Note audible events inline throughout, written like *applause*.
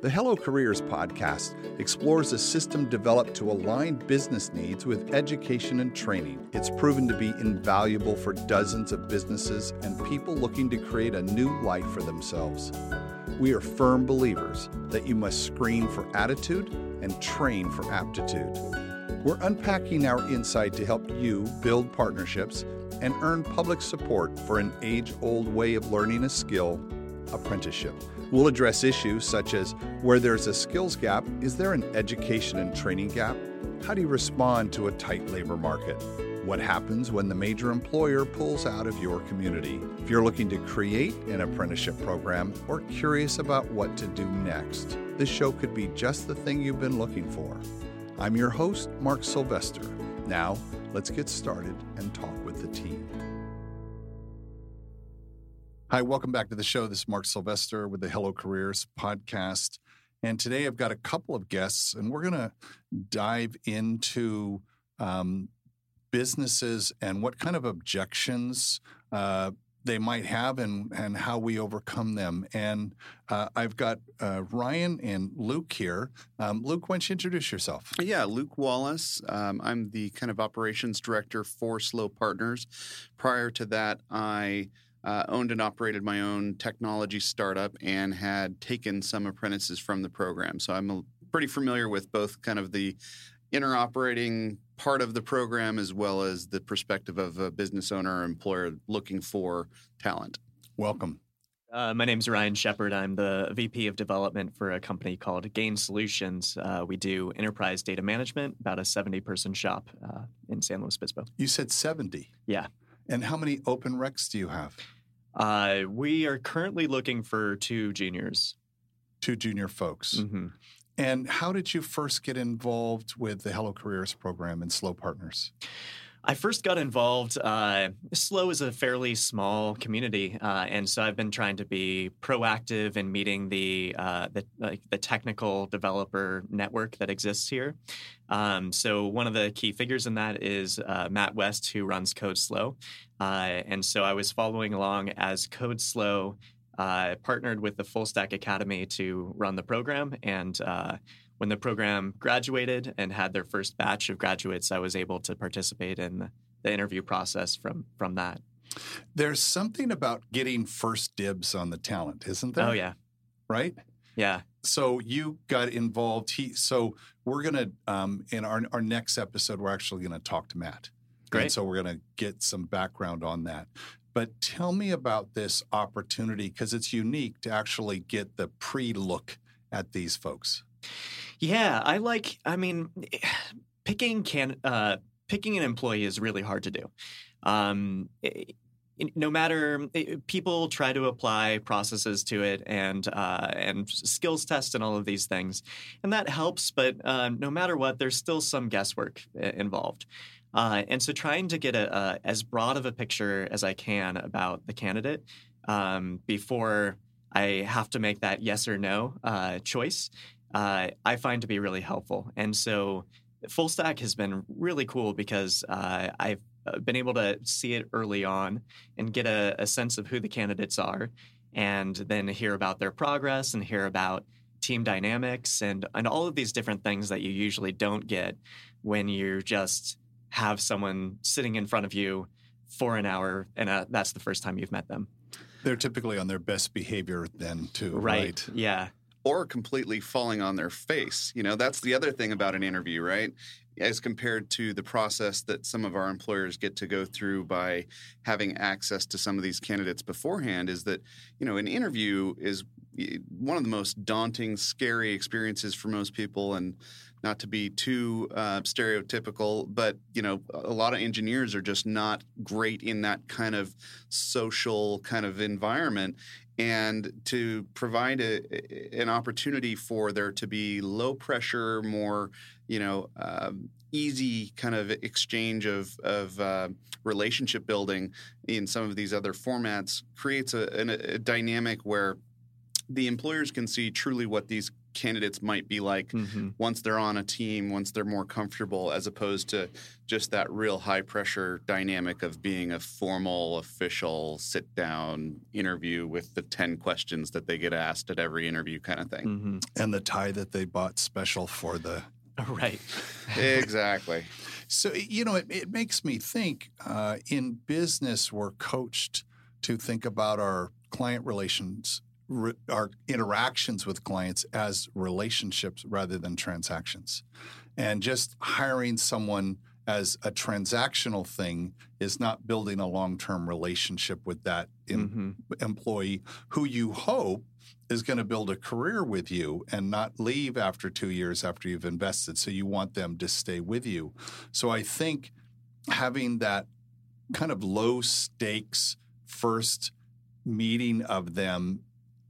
The Hello Careers podcast explores a system developed to align business needs with education and training. It's proven to be invaluable for dozens of businesses and people looking to create a new life for themselves. We are firm believers that you must screen for attitude and train for aptitude. We're unpacking our insight to help you build partnerships and earn public support for an age old way of learning a skill apprenticeship. We'll address issues such as where there's a skills gap, is there an education and training gap? How do you respond to a tight labor market? What happens when the major employer pulls out of your community? If you're looking to create an apprenticeship program or curious about what to do next, this show could be just the thing you've been looking for. I'm your host, Mark Sylvester. Now, let's get started and talk with the team. Hi, welcome back to the show. This is Mark Sylvester with the Hello Careers podcast. And today I've got a couple of guests, and we're going to dive into um, businesses and what kind of objections uh, they might have and, and how we overcome them. And uh, I've got uh, Ryan and Luke here. Um, Luke, why don't you introduce yourself? Yeah, Luke Wallace. Um, I'm the kind of operations director for SLO Partners. Prior to that, I uh, owned and operated my own technology startup and had taken some apprentices from the program. So I'm a, pretty familiar with both kind of the inner operating part of the program as well as the perspective of a business owner or employer looking for talent. Welcome. Uh, my name is Ryan Shepard. I'm the VP of development for a company called Gaine Solutions. Uh, we do enterprise data management, about a 70 person shop uh, in San Luis Obispo. You said 70. Yeah. And how many open recs do you have? Uh, we are currently looking for two juniors. Two junior folks. Mm-hmm. And how did you first get involved with the Hello Careers program and SLO Partners? I first got involved. Uh, SLO is a fairly small community, uh, and so I've been trying to be proactive in meeting the uh, the, like the technical developer network that exists here. Um, so one of the key figures in that is uh, Matt West, who runs CodeSLO, uh, and so I was following along as CodeSLO uh, partnered with the Fullstack Academy to run the program and when the program graduated and had their first batch of graduates, I was able to participate in the interview process from from that. There's something about getting first dibs on the talent, isn't there? Oh yeah, right. Yeah. So you got involved. He. So we're gonna um, in our our next episode, we're actually gonna talk to Matt. Great. And so we're gonna get some background on that. But tell me about this opportunity because it's unique to actually get the pre look at these folks. Yeah, I like. I mean, picking can uh, picking an employee is really hard to do. Um, it, no matter it, people try to apply processes to it and uh, and skills test and all of these things, and that helps. But um, no matter what, there's still some guesswork involved. Uh, and so, trying to get a, a, as broad of a picture as I can about the candidate um, before I have to make that yes or no uh, choice uh, I find to be really helpful. And so full stack has been really cool because uh, I've uh, been able to see it early on and get a, a, sense of who the candidates are and then hear about their progress and hear about team dynamics and, and all of these different things that you usually don't get when you just have someone sitting in front of you for an hour and uh, that's the first time you've met them. They're typically on their best behavior then too, right? right? Yeah or completely falling on their face. You know, that's the other thing about an interview, right? As compared to the process that some of our employers get to go through by having access to some of these candidates beforehand, is that, you know, an interview is eh, one of the most daunting, scary experiences for most people. And not to be too uh, stereotypical, but you know, a lot of engineers are just not great in that kind of social kind of environment. And to provide a, an opportunity for there to be low pressure, more you know, um, easy kind of exchange of of uh, relationship building in some of these other formats creates a, a, a dynamic where the employers can see truly what these candidates might be like Mhm. once they're on a team, once they're more comfortable, as opposed to just that real high pressure dynamic of being a formal, official, sit down interview with the 10 questions that they get asked at every interview kind of thing. Mhm. And the tie that they bought special for the *laughs* Right. exactly. *laughs* So, you know, it, it makes me think uh, in business, we're coached to think about our client relations, re, our interactions with clients as relationships rather than transactions. And just hiring someone as a transactional thing is not building a long term relationship with that em- Mhm. employee who you hope is going to build a career with you and not leave after two years after you've invested. So you want them to stay with you. So I think having that kind of low stakes first meeting of them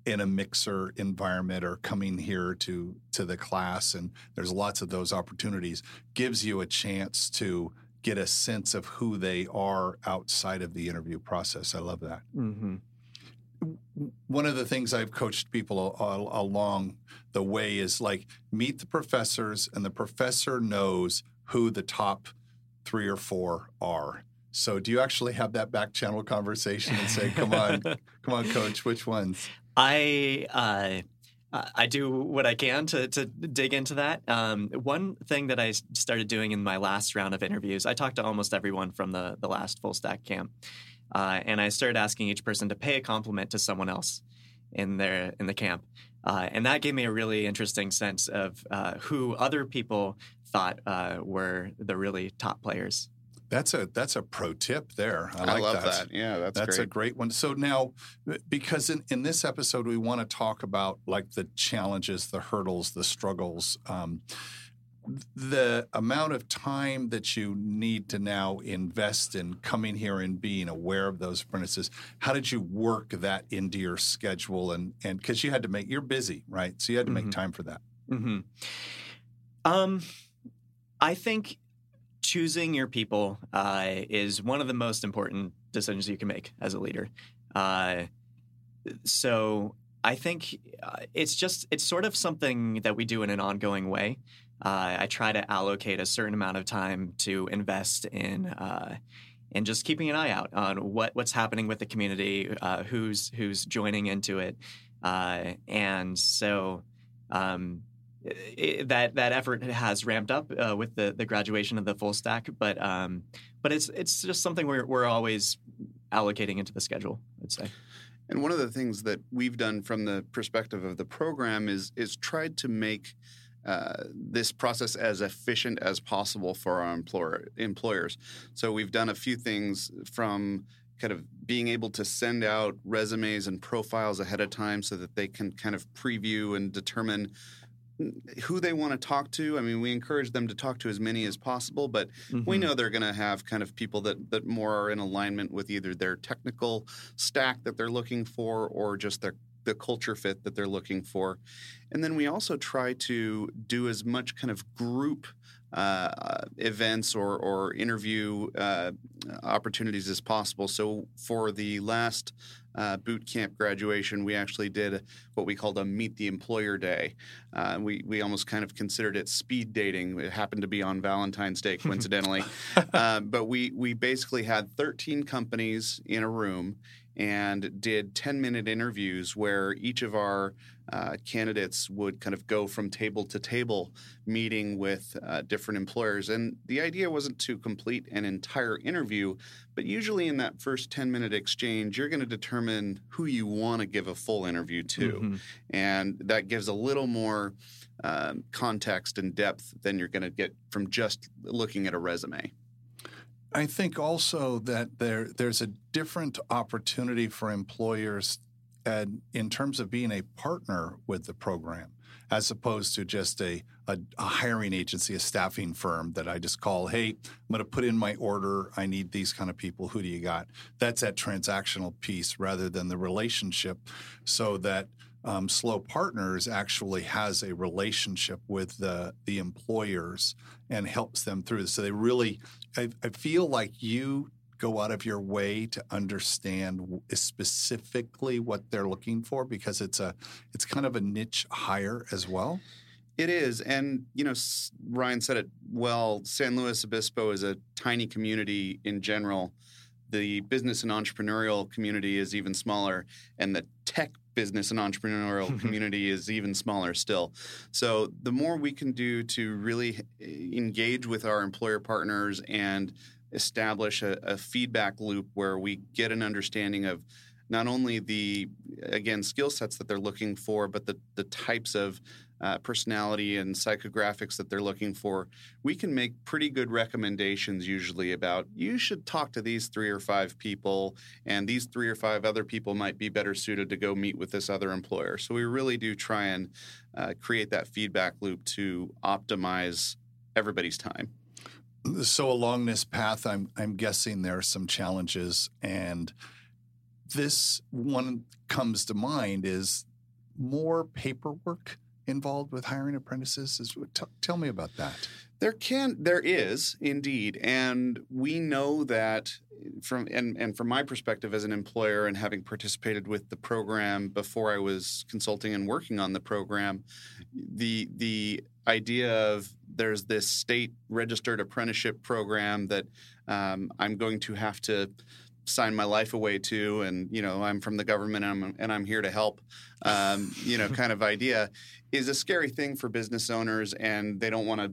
in a mixer environment or coming here to to the class and there's lots of those opportunities gives you a chance to get a sense of who they are outside of the interview process. I love that Mhm. one of the things I've coached people a- a- along the way is like meet the professors, and the professor knows who the top three or four are. So, do you actually have that back channel conversation and say, "Come on, *laughs* come on, coach, which ones?" I uh, I do what I can to to dig into that. Um, one thing that I started doing in my last round of interviews, I talked to almost everyone from the the last full stack camp, uh, and I started asking each person to pay a compliment to someone else in their in the camp, uh, and that gave me a really interesting sense of uh, who other people thought uh, were the really top players. That's a that's a pro tip there. I, I, like love that. Yeah, that's, That's great. a great one. So now, because in, in this episode, we want to talk about like the challenges, the hurdles, the struggles, um, the amount of time that you need to now invest in coming here and being aware of those apprentices. How did you work that into your schedule? And and because you had to make, you're busy, right? So you had to make Mhm. time for that. hmm Um, I think choosing your people uh, is one of the most important decisions you can make as a leader. Uh, so I think uh, it's just it's sort of something that we do in an ongoing way. Uh, I try to allocate a certain amount of time to invest in uh, just keeping an eye out on what what's happening with the community, uh, who's who's joining into it, uh, and so. Um, that that effort has ramped up uh, with the the graduation of the full stack, but um, but it's it's just something we're we're always allocating into the schedule. I'd say. And one of the things that we've done from the perspective of the program is is tried to make uh, this process as efficient as possible for our employer employers. So we've done a few things from kind of being able to send out resumes and profiles ahead of time so that they can kind of preview and determine who they want to talk to. I mean, we encourage them to talk to as many as possible, but we Mhm. know they're going to have kind of people that that more are in alignment with either their technical stack that they're looking for or just their the culture fit that they're looking for. And then we also try to do as much kind of group uh, events or, or interview uh, opportunities as possible. So for the last uh, boot camp graduation, we actually did what we called a meet the employer day. Uh, we we almost kind of considered it speed dating. It happened to be on Valentine's Day, *laughs* coincidentally, uh, but we we basically had 13 companies in a room and did 10 minute interviews where each of our uh, candidates would kind of go from table to table meeting with uh, different employers. And the idea wasn't to complete an entire interview, but usually in that first 10 minute exchange, you're going to determine who you want to give a full interview to. Mhm. And that gives a little more um, context and depth than you're going to get from just looking at a resume. I think also that there there's a different opportunity for employers in terms of being a partner with the program as opposed to just a, a, a hiring agency, a staffing firm that I just call, hey, I'm going to put in my order. I need these kind of people. Who do you got? That's that transactional piece rather than the relationship so that um, SLO Partners actually has a relationship with the, the employers and helps them through. So they really, I, I feel like you go out of your way to understand specifically what they're looking for because it's a it's kind of a niche hire as well. It is, and you know, Ryan said it well. San Luis Obispo is a tiny community in general. The business and entrepreneurial community is even smaller, and the tech business and entrepreneurial *laughs* community is even smaller still. So the more we can do to really eh, engage with our employer partners and establish a, a feedback loop where we get an understanding of not only the again skill sets that they're looking for, but the the types of uh, personality and psychographics that they're looking for, we can make pretty good recommendations usually about you should talk to these three or five people, and these three or five other people might be better suited to go meet with this other employer. So we really do try and uh, create that feedback loop to optimize everybody's time. So along this path, I'm I'm guessing there are some challenges, and this one comes to mind is more paperwork involved with hiring apprentices? Is, t- tell me about that. There can, there is indeed, and we know that from and and from my perspective as an employer and having participated with the program before I was consulting and working on the program, the the idea of there's this state registered apprenticeship program that um, I'm going to have to sign my life away to, and you know I'm from the government and I'm, and I'm here to help, um, you know, *laughs* kind of idea, is a scary thing for business owners, and they don't want to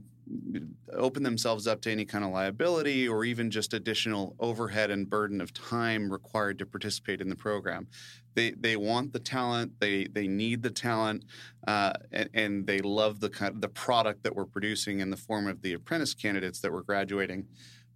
open themselves up to any kind of liability or even just additional overhead and burden of time required to participate in the program. They they want the talent, they they need the talent, uh, and, and, they love the kind of the product that we're producing in the form of the apprentice candidates that we're graduating.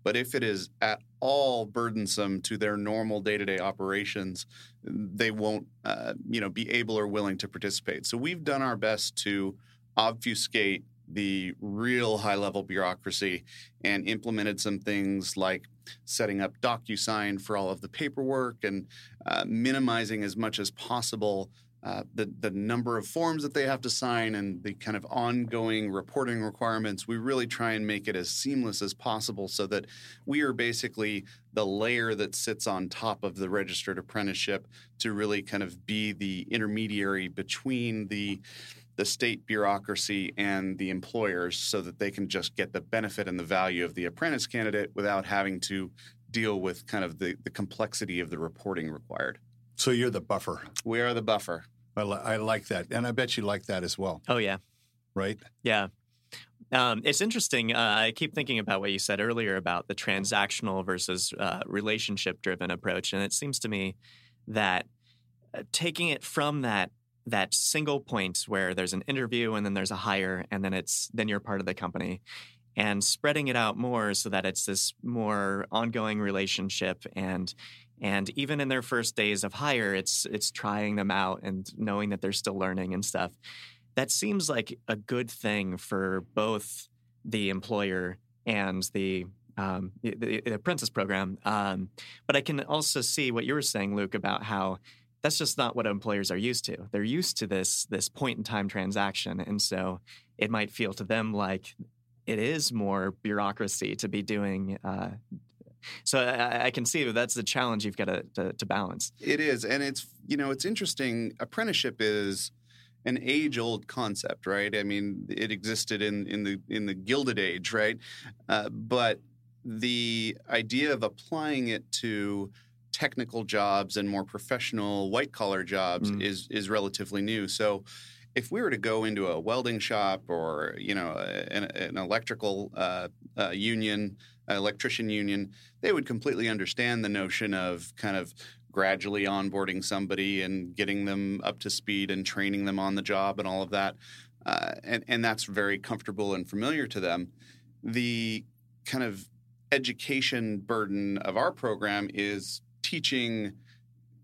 But if it is at all burdensome to their normal day-to-day operations, they won't, uh, you know, be able or willing to participate. So we've done our best to obfuscate the real high-level bureaucracy and implemented some things like setting up DocuSign for all of the paperwork and uh, minimizing as much as possible uh, the the number of forms that they have to sign and the kind of ongoing reporting requirements. We really try and make it as seamless as possible so that we are basically the layer that sits on top of the registered apprenticeship to really kind of be the intermediary between the the state bureaucracy and the employers so that they can just get the benefit and the value of the apprentice candidate without having to deal with kind of the, the complexity of the reporting required. So you're the buffer. We are the buffer. I, li- I like that, and I bet you like that as well. Oh yeah, right. Yeah, um, it's interesting. Uh, I keep thinking about what you said earlier about the transactional versus uh, relationship-driven approach, and it seems to me that uh, taking it from that that single point where there's an interview and then there's a hire and then it's then you're part of the company and spreading it out more so that it's this more ongoing relationship and and even in their first days of hire, it's it's trying them out and knowing that they're still learning and stuff. That seems like a good thing for both the employer and the um, the, the, apprentice program. Um, but I can also see what you were saying, Luke, about how that's just not what employers are used to. They're used to this this point in time transaction, and so it might feel to them like it is more bureaucracy to be doing uh, so I, I, can see that that's the challenge you've got to, to, to balance. It is, and it's you know it's interesting. Apprenticeship is an age-old concept, right? I mean, it existed in in the in the Gilded Age, right? Uh, but the idea of applying it to technical jobs and more professional white-collar jobs mm. is is relatively new. So if we were to go into a welding shop or you know an, an electrical uh, uh, union electrician union, they would completely understand the notion of kind of gradually onboarding somebody and getting them up to speed and training them on the job and all of that. Uh, and, and that's very comfortable and familiar to them. The kind of education burden of our program is teaching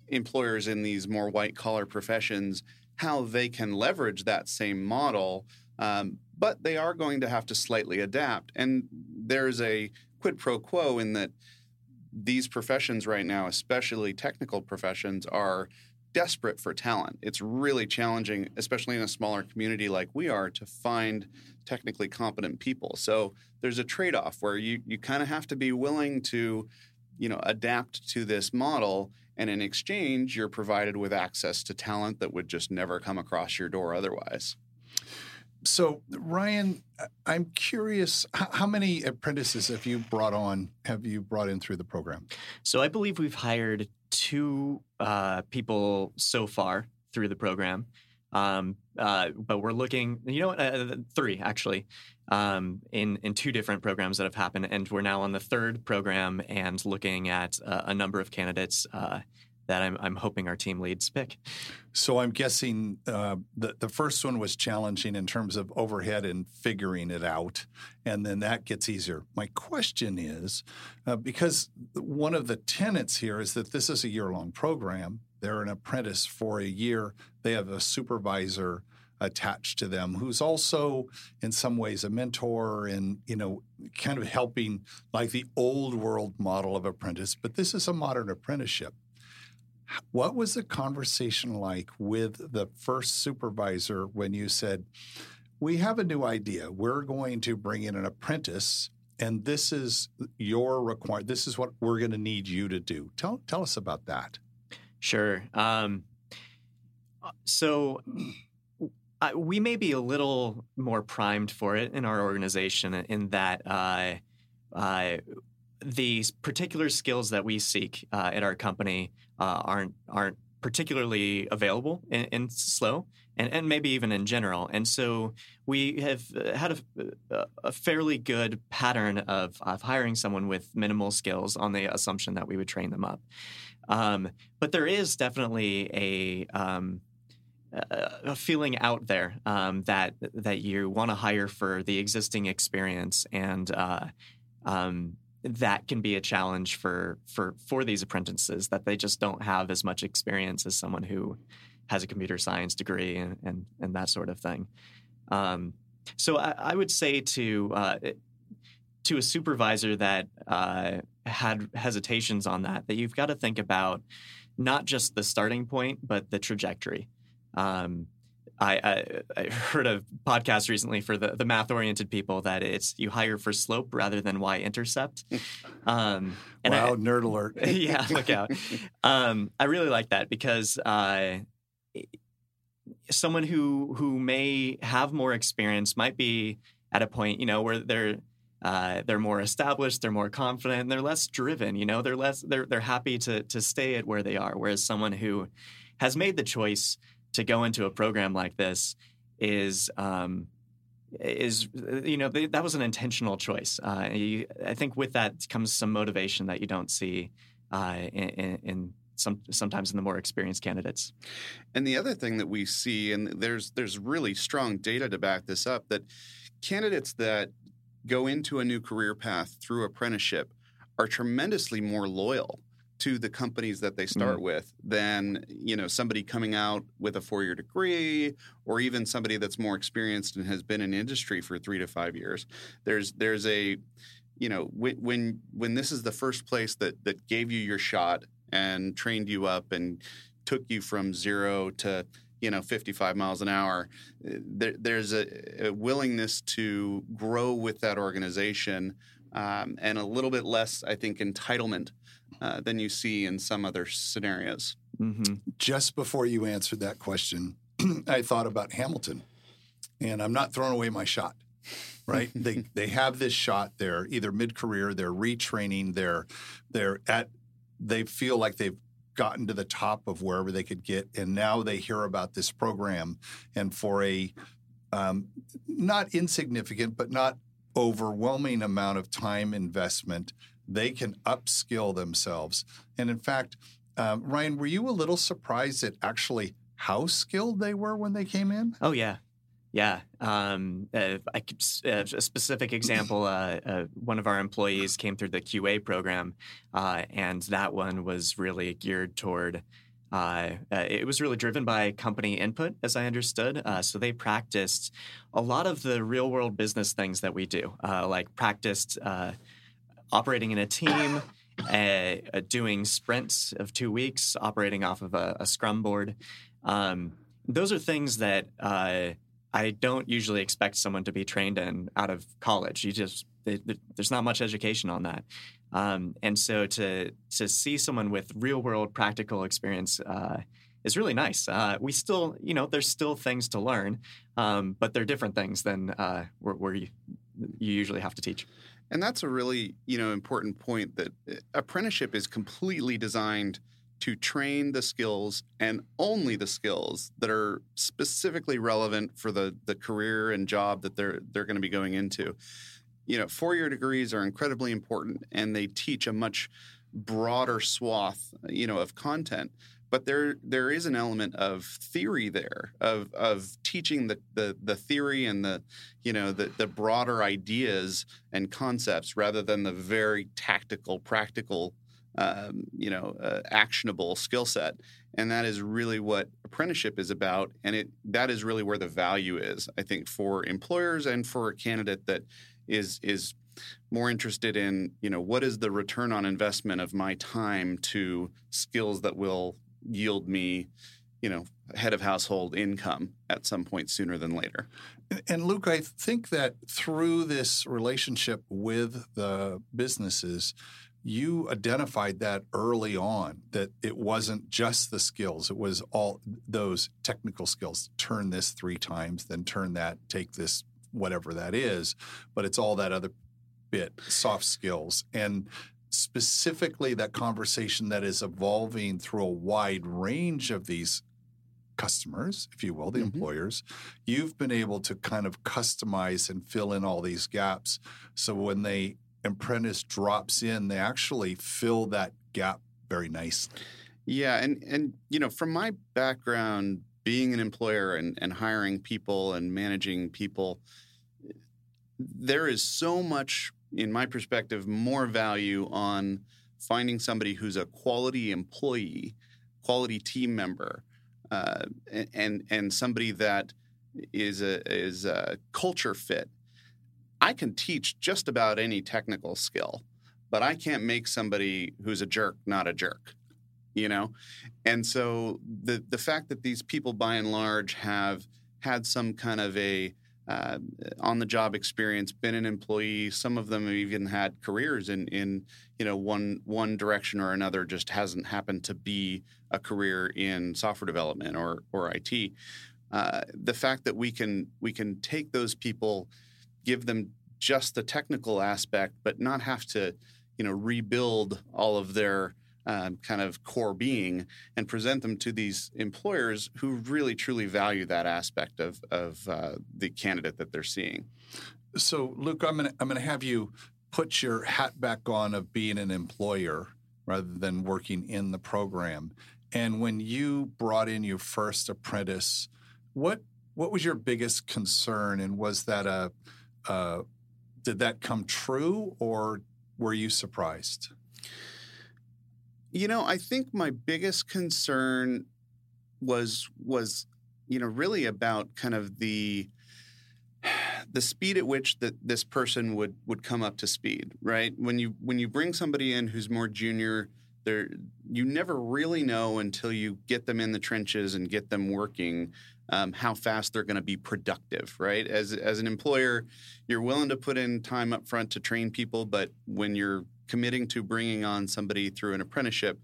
employers in these more white collar professions how they can leverage that same model um, but they are going to have to slightly adapt. And there's a quid pro quo in that these professions right now, especially technical professions, are desperate for talent. It's really challenging, especially in a smaller community like we are, to find technically competent people. So there's a trade off where you, you kind of have to be willing to you know, adapt to this model. And in exchange, you're provided with access to talent that would just never come across your door otherwise. So, Ryan, I'm curious, how many apprentices have you brought on, have you brought in through the program? So, I believe we've hired two uh, people so far through the program. Um, uh, but we're looking, you know, uh, three actually, um, in in two different programs that have happened, and we're now on the third program and looking at uh, a number of candidates uh, that I'm, I'm hoping our team leads pick. So I'm guessing uh, the the first one was challenging in terms of overhead and figuring it out, and then that gets easier. My question is, uh, because one of the tenets here is that this is a year long program. They're an apprentice for a year. They have a supervisor attached to them who's also in some ways a mentor and you know kind of helping like the old world model of apprentice but this is a modern apprenticeship what was the conversation like with the first supervisor when you said, We have a new idea. We're going to bring in an apprentice, and this is your requirement. This is what we're going to need you to do. Tell, tell us about that. Sure. Um, so uh, we may be a little more primed for it in our organization in that uh, uh, the particular skills that we seek uh, at our company uh, aren't aren't particularly available in, in, SLO and, and maybe even in general. And so we have had a, a, fairly good pattern of, of hiring someone with minimal skills on the assumption that we would train them up. Um, but there is definitely a um, a feeling out there um, that that you want to hire for the existing experience and uh, um, that can be a challenge for for for these apprentices that they just don't have as much experience as someone who has a computer science degree and and, and that sort of thing. Um, so I, I, would say to uh, to a supervisor that uh, had hesitations on that that you've got to think about not just the starting point but the trajectory. Um, I, I, I, *laughs* heard a podcast recently for the, the math oriented people that it's you hire for slope rather than y intercept. *laughs* Um, wow, I, nerd alert! *laughs* yeah, look out. Um, I really like that because uh, someone who who may have more experience might be at a point you know where they're uh, they're more established, they're more confident, they're less driven. You know, they're less they're they're happy to to stay at where they are. Whereas someone who has made the choice to go into a program like this is um, is you know that was an intentional choice. Uh, you, I think with that comes some motivation that you don't see uh, in, in some sometimes in the more experienced candidates. And the other thing that we see, and there's there's really strong data to back this up, that candidates that go into a new career path through apprenticeship are tremendously more loyal to the companies that they start mm. with than you know somebody coming out with a four-year degree or even somebody that's more experienced and has been in industry for three to five years there's there's a you know when when this is the first place that that gave you your shot and trained you up and took you from zero to you know 55 miles an hour there, there's a, a willingness to grow with that organization um, and a little bit less i think entitlement uh, than you see in some other scenarios. Mm-hmm. Just before you answered that question, *clears throat* I thought about Hamilton, and I'm not throwing away my shot. Right? *laughs* they they have this shot. They're either mid career, they're retraining, they're they're at they feel like they've gotten to the top of wherever they could get, and now they hear about this program, and for a um, not insignificant but not overwhelming amount of time investment they can upskill themselves. And in fact, um, Ryan, were you a little surprised at actually how skilled they were when they came in? Oh yeah, yeah. Um, uh, I uh, a specific example. Uh, uh, one of our employees came through the QA program, uh, and that one was really geared toward. Uh, it was really driven by company input, as I understood. so they practiced a lot of the real world business things that we do, like practiced operating in a team, uh, doing sprints of two weeks, operating off of a, a Scrum board. Um, those are things that uh, I don't usually expect someone to be trained in out of college. You just there's not much education on that. Um, and so to to see someone with real world practical experience uh, is really nice. Uh, we still, you know, there's still things to learn, um, but they're different things than uh, where, you, you usually have to teach. And that's a really, you know, important point that uh, apprenticeship is completely designed to train the skills and only the skills that are specifically relevant for the the career and job that they're they're going to be going into. You know, four-year degrees are incredibly important and they teach a much broader swath, you know, of content. But there there is an element of theory there of of teaching the the, the theory and the you know the, the broader ideas and concepts rather than the very tactical practical um, you know uh, actionable skill set. And that is really what apprenticeship is about. And it that is really where the value is i think for employers and for a candidate that is is more interested in you know what is the return on investment of my time to skills that will yield me, you know, head of household income at some point sooner than later. And Luke, I think that through this relationship with the businesses, you identified that early on that it wasn't just the skills it was all those technical skills turn this three times then turn that take this whatever that is but it's all that other bit soft skills and specifically that conversation that is evolving through a wide range of these customers, if you will, the mm-hmm. employers, you've been able to kind of customize and fill in all these gaps. So when the apprentice drops in, they actually fill that gap very nicely. Yeah, and and you know, from my background, being an employer and, and hiring people and managing people, there is so much in my perspective, more value on finding somebody who's a quality employee, quality team member, uh, and and somebody that is a is a culture fit. I can teach just about any technical skill, but I can't make somebody who's a jerk not a jerk. You know, and so the the fact that these people, by and large, have had some kind of a uh, on the job experience, been an employee. Some of them have even had careers in in you know one one direction or another. Just hasn't happened to be a career in software development or or IT. Uh, the fact that we can we can take those people, give them just the technical aspect, but not have to you know rebuild all of their um, kind of core being and present them to these employers who really truly value that aspect of, of uh, the candidate that they're seeing. So, Luke, I'm going to I'm going to have you put your hat back on of being an employer rather than working in the program. And when you brought in your first apprentice, what what was your biggest concern, and was that a uh, did that come true, or were you surprised? You know, I think my biggest concern was was you know really about kind of the *sighs* the speed at which that this person would would come up to speed, right? When you when you bring somebody in who's more junior, there you never really know until you get them in the trenches and get them working um, how fast they're going to be productive, right? As as an employer, you're willing to put in time up front to train people, but when you're committing to bringing on somebody through an apprenticeship,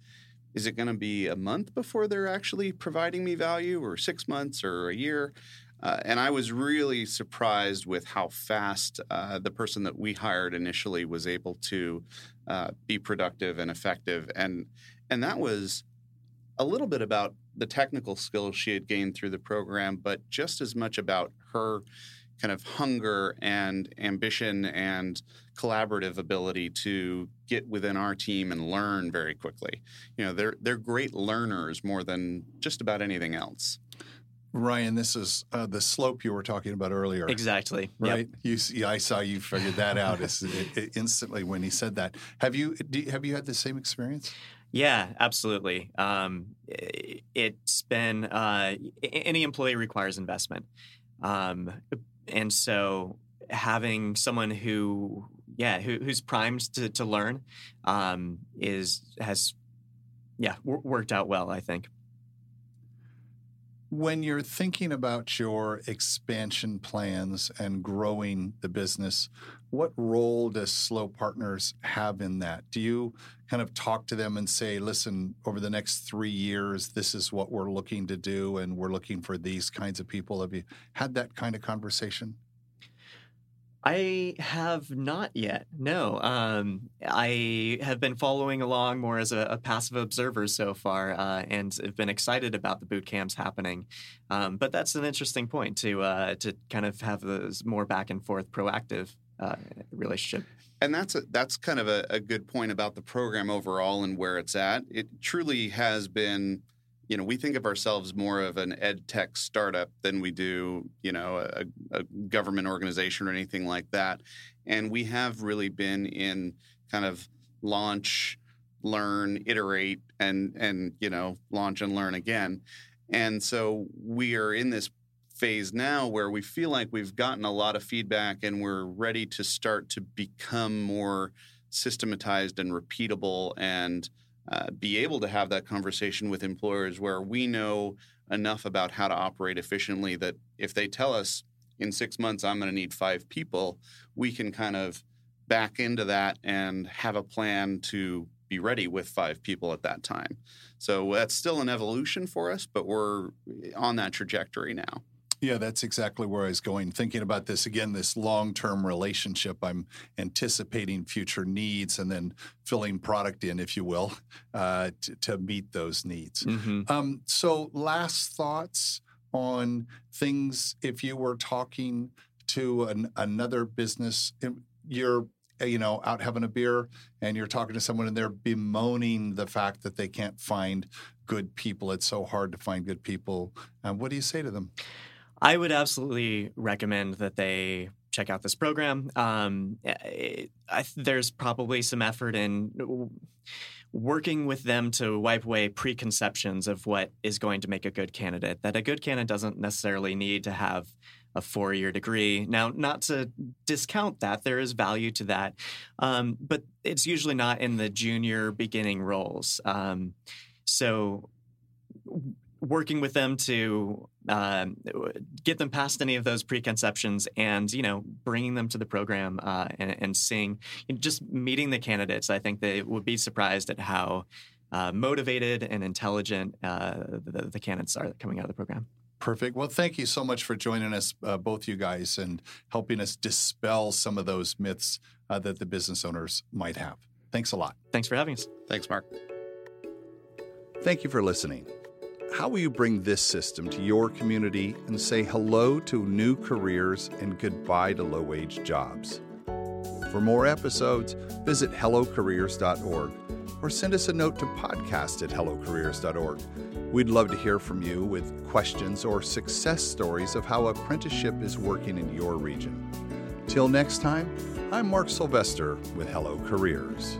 is it going to be a month before they're actually providing me value, or six months, or a year? Uh, and I was really surprised with how fast uh, the person that we hired initially was able to uh, be productive and effective, and and that was a little bit about the technical skills she had gained through the program, but just as much about her kind of hunger and ambition and collaborative ability to get within our team and learn very quickly. You know, they're they're great learners more than just about anything else. Ryan, this is uh, the slope you were talking about earlier. Exactly. Right. Yep. You, I saw you figured that out *laughs* instantly when he said that. Have you have you had the same experience? Yeah, absolutely. Um, it's been uh, any employee requires investment, um, and so having someone who, yeah, who, who's primed to, to learn, um, is has, yeah, w- worked out well. I think. When you're thinking about your expansion plans and growing the business, what role does SLO Partners have in that? Do you kind of talk to them and say, listen, over the next three years, this is what we're looking to do, and we're looking for these kinds of people? Have you had that kind of conversation? I have not yet. No, um, I have been following along more as a, a passive observer so far, uh, and have been excited about the boot camps happening. Um, but that's an interesting point to uh, to kind of have those more back and forth, proactive uh, relationship. And that's a, that's kind of a, a good point about the program overall and where it's at. It truly has been you know, we think of ourselves more of an ed tech startup than we do, you know, a, a, government organization or anything like that. And we have really been in kind of launch, learn, iterate, and and you know, launch and learn again. And so we are in this phase now where we feel like we've gotten a lot of feedback and we're ready to start to become more systematized and repeatable and uh, be able to have that conversation with employers where we know enough about how to operate efficiently that if they tell us in six months I'm going to need five people, we can kind of back into that and have a plan to be ready with five people at that time. So that's still an evolution for us, but we're on that trajectory now. Yeah, that's exactly where I was going. Thinking about this again, this long term relationship, I'm anticipating future needs and then filling product in, if you will, *laughs* uh, to, to, meet those needs. Mm-hmm. Um, so, last thoughts on things if you were talking to an, another business, you're uh, you know out having a beer and you're talking to someone and they're bemoaning the fact that they can't find good people it's so hard to find good people um, what do you say to them I would absolutely recommend that they check out this program. Um, it, eh, I, there's probably some effort in working with them to wipe away preconceptions of what is going to make a good candidate. That a good candidate doesn't necessarily need to have a four year degree. Now, not to discount that, there is value to that, um, but it's usually not in the junior beginning roles. Um, so, working with them to uh, get them past any of those preconceptions and you know bringing them to the program uh, and, and, seeing you know, just meeting the candidates i think they would be surprised at how uh, motivated and intelligent uh, the, the, candidates are coming out of the program Perfect. Well, thank you so much for joining us, uh, both you guys, and helping us dispel some of those myths uh, that the business owners might have. Thanks a lot. Thanks for having us. Thanks, Mark. Thank you for listening. How will you bring this system to your community and say hello to new careers and goodbye to low wage jobs? For more episodes, visit hellocareers.org or send us a note to podcast at hellocareers.org. We'd love to hear from you with questions or success stories of how apprenticeship is working in your region. Till next time, I'm Mark Sylvester with Hello Careers.